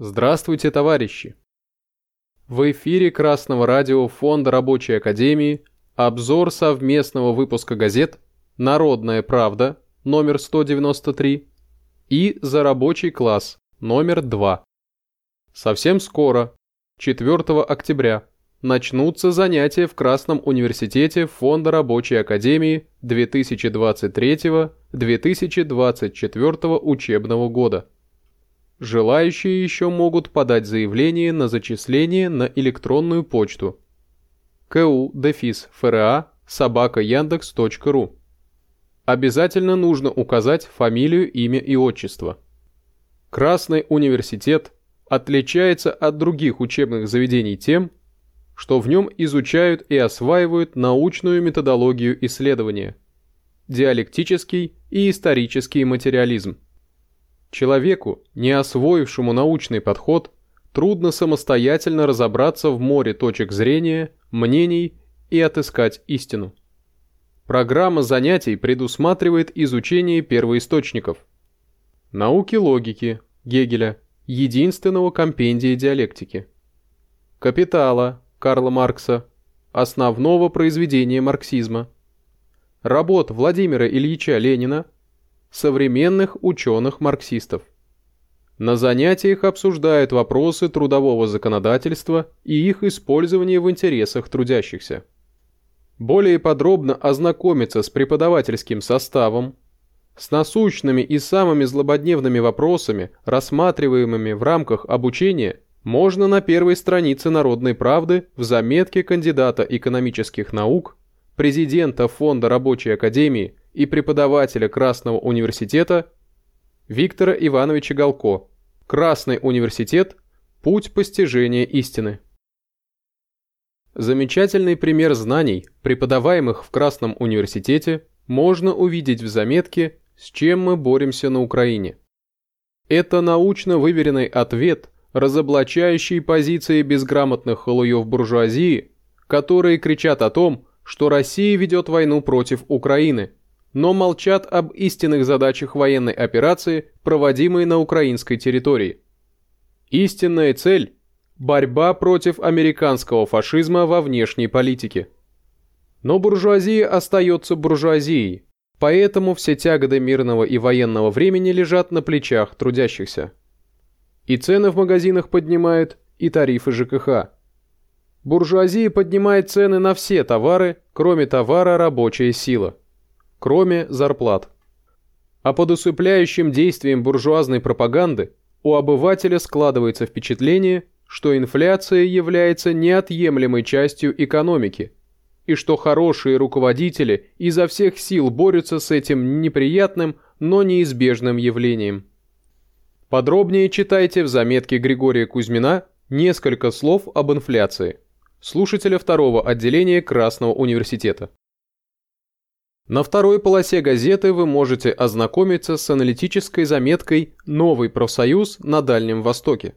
Здравствуйте, товарищи! В эфире Красного радио Фонда Рабочей Академии обзор совместного выпуска газет «Народная правда» номер 193 и «За рабочий класс» номер 2. Совсем скоро, 4 октября, начнутся занятия в Красном университете Фонда Рабочей Академии 2023-2024 учебного года. Желающие еще могут подать заявление на зачисление на электронную почту ku-фра собака яндекс.ру. Обязательно нужно указать фамилию, имя и отчество. Красный университет отличается от других учебных заведений тем, что в нем изучают и осваивают научную методологию исследования, диалектический и исторический материализм. Человеку, не освоившему научный подход, трудно самостоятельно разобраться в море точек зрения, мнений и отыскать истину. Программа занятий предусматривает изучение первоисточников. Науки логики Гегеля, единственного компендия диалектики. Капитала Карла Маркса, основного произведения марксизма. Работ Владимира Ильича Ленина, современных ученых-марксистов. На занятиях обсуждают вопросы трудового законодательства и их использование в интересах трудящихся. Более подробно ознакомиться с преподавательским составом, с насущными и самыми злободневными вопросами, рассматриваемыми в рамках обучения, можно на первой странице «Народной правды» в заметке кандидата экономических наук, президента Фонда Рабочей Академии и преподавателя Красного университета Виктора Ивановича Галко. Красный университет. Путь постижения истины. Замечательный пример знаний, преподаваемых в Красном университете, можно увидеть в заметке «С чем мы боремся на Украине». Это научно выверенный ответ, разоблачающий позиции безграмотных халуев буржуазии, которые кричат о том, что Россия ведет войну против Украины – но молчат об истинных задачах военной операции, проводимой на украинской территории. Истинная цель – борьба против американского фашизма во внешней политике. Но буржуазия остается буржуазией, поэтому все тяготы мирного и военного времени лежат на плечах трудящихся. И цены в магазинах поднимают, и тарифы ЖКХ. Буржуазия поднимает цены на все товары, кроме товара рабочая сила – кроме зарплат. А под усыпляющим действием буржуазной пропаганды у обывателя складывается впечатление, что инфляция является неотъемлемой частью экономики, и что хорошие руководители изо всех сил борются с этим неприятным, но неизбежным явлением. Подробнее читайте в заметке Григория Кузьмина несколько слов об инфляции, слушателя второго отделения Красного университета. На второй полосе газеты вы можете ознакомиться с аналитической заметкой «Новый профсоюз на Дальнем Востоке».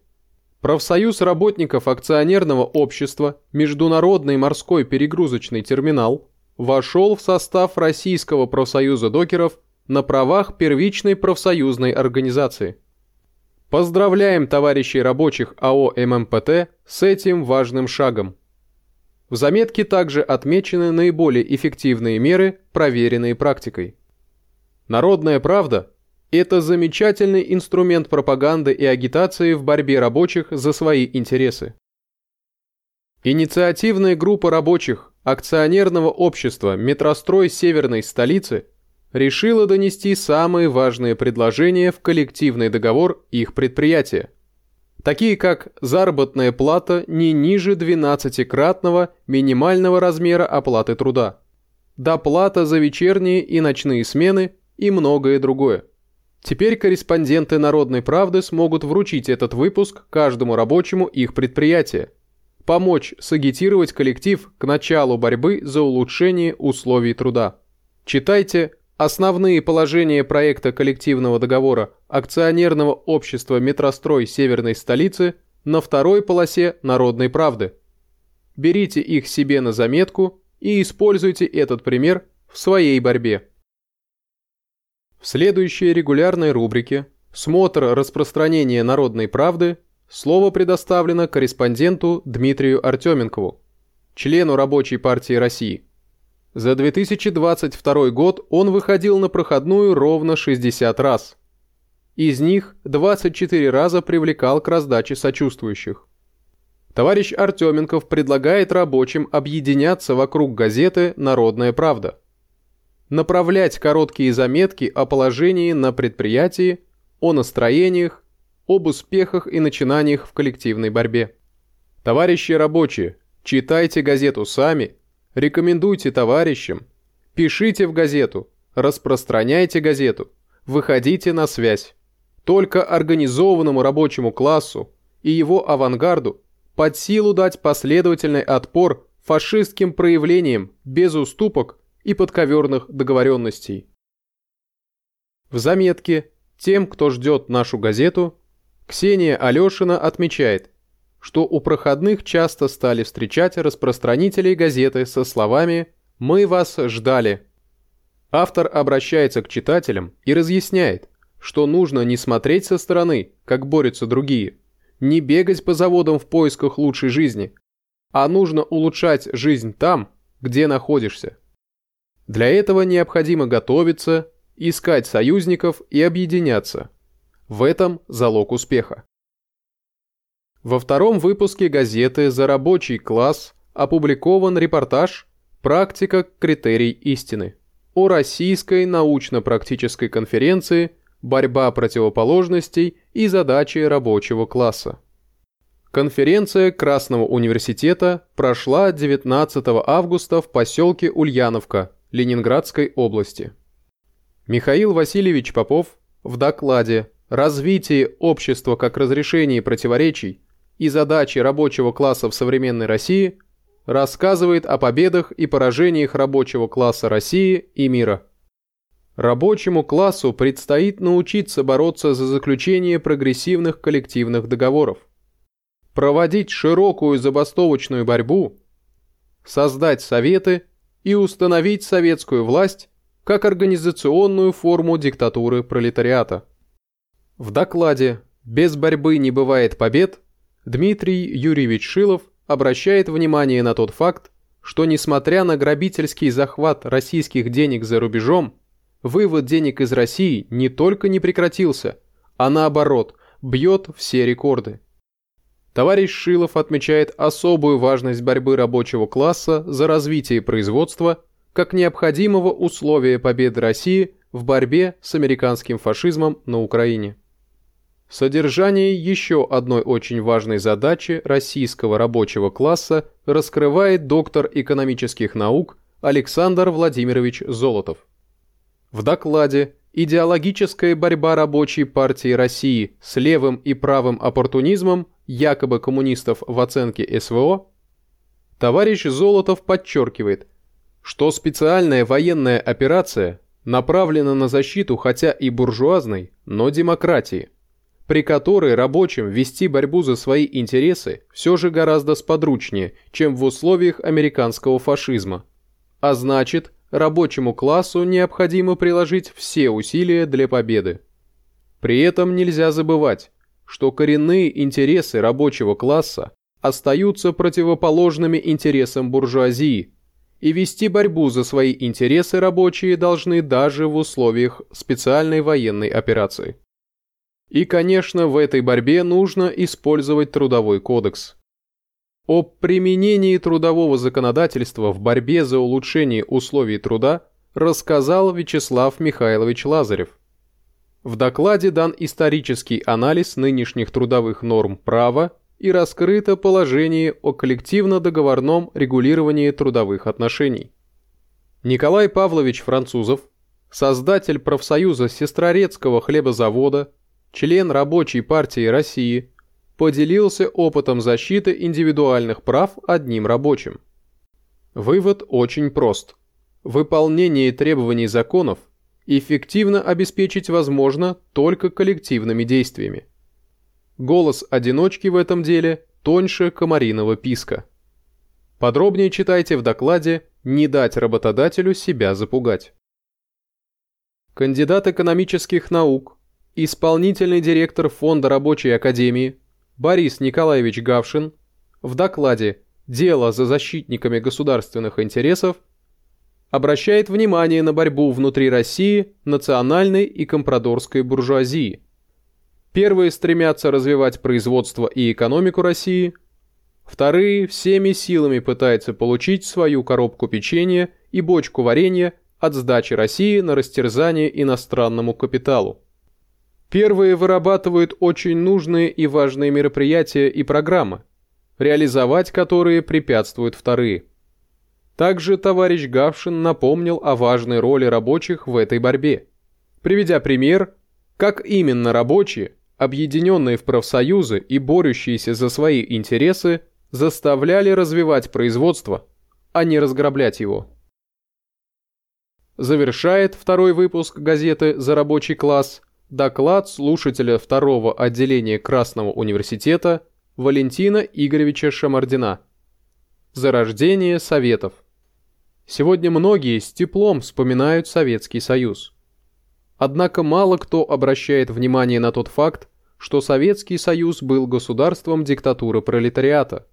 Профсоюз работников акционерного общества «Международный морской перегрузочный терминал» вошел в состав Российского профсоюза докеров на правах первичной профсоюзной организации. Поздравляем товарищей рабочих АО ММПТ с этим важным шагом. В заметке также отмечены наиболее эффективные меры, проверенные практикой. Народная правда – это замечательный инструмент пропаганды и агитации в борьбе рабочих за свои интересы. Инициативная группа рабочих акционерного общества «Метрострой Северной столицы» решила донести самые важные предложения в коллективный договор их предприятия – такие как заработная плата не ниже 12-кратного минимального размера оплаты труда, доплата за вечерние и ночные смены и многое другое. Теперь корреспонденты «Народной правды» смогут вручить этот выпуск каждому рабочему их предприятия, помочь сагитировать коллектив к началу борьбы за улучшение условий труда. Читайте Основные положения проекта коллективного договора акционерного общества «Метрострой Северной столицы» на второй полосе «Народной правды». Берите их себе на заметку и используйте этот пример в своей борьбе. В следующей регулярной рубрике «Смотр распространения народной правды» слово предоставлено корреспонденту Дмитрию Артеменкову, члену Рабочей партии России. За 2022 год он выходил на проходную ровно 60 раз. Из них 24 раза привлекал к раздаче сочувствующих. Товарищ Артеменков предлагает рабочим объединяться вокруг газеты «Народная правда». Направлять короткие заметки о положении на предприятии, о настроениях, об успехах и начинаниях в коллективной борьбе. Товарищи рабочие, читайте газету сами, рекомендуйте товарищам, пишите в газету, распространяйте газету, выходите на связь. Только организованному рабочему классу и его авангарду под силу дать последовательный отпор фашистским проявлениям без уступок и подковерных договоренностей. В заметке тем, кто ждет нашу газету, Ксения Алешина отмечает, что у проходных часто стали встречать распространителей газеты со словами «Мы вас ждали». Автор обращается к читателям и разъясняет, что нужно не смотреть со стороны, как борются другие – не бегать по заводам в поисках лучшей жизни, а нужно улучшать жизнь там, где находишься. Для этого необходимо готовиться, искать союзников и объединяться. В этом залог успеха. Во втором выпуске газеты «За рабочий класс» опубликован репортаж «Практика. Критерий истины» о Российской научно-практической конференции борьба противоположностей и задачи рабочего класса. Конференция Красного университета прошла 19 августа в поселке Ульяновка Ленинградской области. Михаил Васильевич Попов в докладе «Развитие общества как разрешение противоречий и задачи рабочего класса в современной России» рассказывает о победах и поражениях рабочего класса России и мира. Рабочему классу предстоит научиться бороться за заключение прогрессивных коллективных договоров, проводить широкую забастовочную борьбу, создать советы и установить советскую власть как организационную форму диктатуры пролетариата. В докладе «Без борьбы не бывает побед» Дмитрий Юрьевич Шилов обращает внимание на тот факт, что несмотря на грабительский захват российских денег за рубежом, вывод денег из России не только не прекратился, а наоборот, бьет все рекорды. Товарищ Шилов отмечает особую важность борьбы рабочего класса за развитие производства как необходимого условия победы России в борьбе с американским фашизмом на Украине. Содержание еще одной очень важной задачи российского рабочего класса раскрывает доктор экономических наук Александр Владимирович Золотов. В докладе «Идеологическая борьба рабочей партии России с левым и правым оппортунизмом якобы коммунистов в оценке СВО» товарищ Золотов подчеркивает, что специальная военная операция направлена на защиту хотя и буржуазной, но демократии, при которой рабочим вести борьбу за свои интересы все же гораздо сподручнее, чем в условиях американского фашизма, а значит – рабочему классу необходимо приложить все усилия для победы. При этом нельзя забывать, что коренные интересы рабочего класса остаются противоположными интересам буржуазии, и вести борьбу за свои интересы рабочие должны даже в условиях специальной военной операции. И, конечно, в этой борьбе нужно использовать трудовой кодекс. О применении трудового законодательства в борьбе за улучшение условий труда рассказал Вячеслав Михайлович Лазарев. В докладе дан исторический анализ нынешних трудовых норм права и раскрыто положение о коллективно-договорном регулировании трудовых отношений. Николай Павлович Французов, создатель профсоюза Сестрорецкого хлебозавода, член Рабочей партии России – поделился опытом защиты индивидуальных прав одним рабочим. Вывод очень прост. Выполнение требований законов эффективно обеспечить возможно только коллективными действиями. Голос одиночки в этом деле тоньше комариного писка. Подробнее читайте в докладе «Не дать работодателю себя запугать». Кандидат экономических наук, исполнительный директор Фонда рабочей академии, Борис Николаевич Гавшин в докладе «Дело за защитниками государственных интересов» обращает внимание на борьбу внутри России национальной и компрадорской буржуазии. Первые стремятся развивать производство и экономику России, вторые всеми силами пытаются получить свою коробку печенья и бочку варенья от сдачи России на растерзание иностранному капиталу. Первые вырабатывают очень нужные и важные мероприятия и программы, реализовать которые препятствуют вторые. Также товарищ Гавшин напомнил о важной роли рабочих в этой борьбе, приведя пример, как именно рабочие, объединенные в профсоюзы и борющиеся за свои интересы, заставляли развивать производство, а не разграблять его. Завершает второй выпуск газеты «За рабочий класс» доклад слушателя второго отделения Красного университета Валентина Игоревича Шамардина. Зарождение Советов. Сегодня многие с теплом вспоминают Советский Союз. Однако мало кто обращает внимание на тот факт, что Советский Союз был государством диктатуры пролетариата.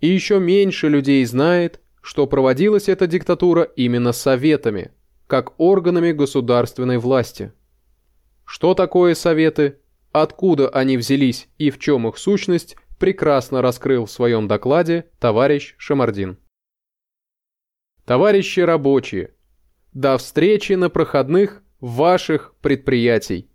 И еще меньше людей знает, что проводилась эта диктатура именно советами, как органами государственной власти. Что такое советы, откуда они взялись и в чем их сущность, прекрасно раскрыл в своем докладе товарищ Шамардин. Товарищи рабочие, до встречи на проходных ваших предприятий.